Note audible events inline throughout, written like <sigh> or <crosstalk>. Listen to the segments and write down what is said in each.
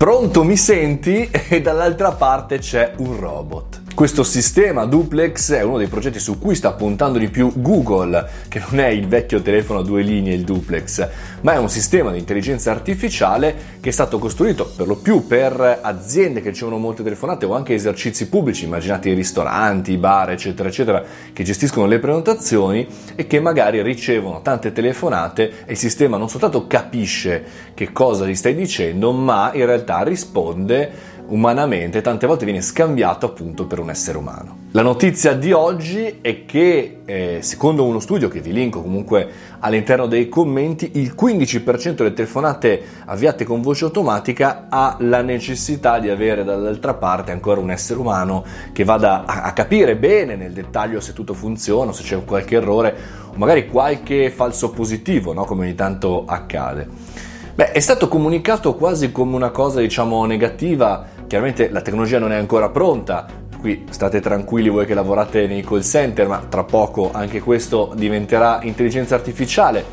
Pronto, mi senti? <laughs> E dall'altra parte c'è un robot. Questo sistema duplex è uno dei progetti su cui sta puntando di più Google, che non è il vecchio telefono a due linee, il duplex, ma è un sistema di intelligenza artificiale che è stato costruito per lo più per aziende che ricevono molte telefonate o anche esercizi pubblici, immaginate i ristoranti, i bar, eccetera, eccetera, che gestiscono le prenotazioni e che magari ricevono tante telefonate e il sistema non soltanto capisce che cosa gli stai dicendo, ma in realtà risponde umanamente tante volte viene scambiato appunto per un essere umano. La notizia di oggi è che eh, secondo uno studio che vi linko comunque all'interno dei commenti, il 15% delle telefonate avviate con voce automatica ha la necessità di avere dall'altra parte ancora un essere umano che vada a, a capire bene nel dettaglio se tutto funziona, se c'è qualche errore o magari qualche falso positivo, no? come ogni tanto accade. Beh, è stato comunicato quasi come una cosa, diciamo, negativa Chiaramente la tecnologia non è ancora pronta, qui state tranquilli voi che lavorate nei call center, ma tra poco anche questo diventerà intelligenza artificiale.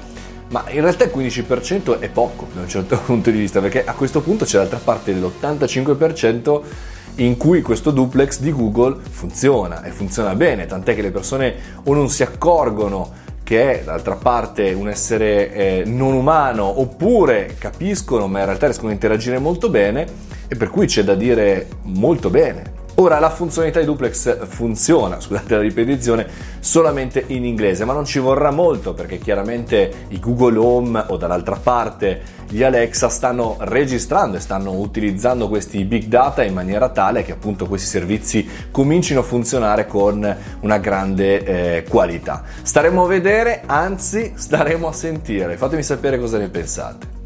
Ma in realtà il 15% è poco da un certo <laughs> punto di vista, perché a questo punto c'è l'altra parte dell'85% in cui questo duplex di Google funziona e funziona bene, tant'è che le persone o non si accorgono che è d'altra parte un essere eh, non umano oppure capiscono ma in realtà riescono a interagire molto bene e per cui c'è da dire molto bene. Ora la funzionalità di duplex funziona, scusate la ripetizione, solamente in inglese, ma non ci vorrà molto perché chiaramente i Google Home o dall'altra parte gli Alexa stanno registrando e stanno utilizzando questi big data in maniera tale che appunto questi servizi comincino a funzionare con una grande eh, qualità. Staremo a vedere, anzi staremo a sentire, fatemi sapere cosa ne pensate.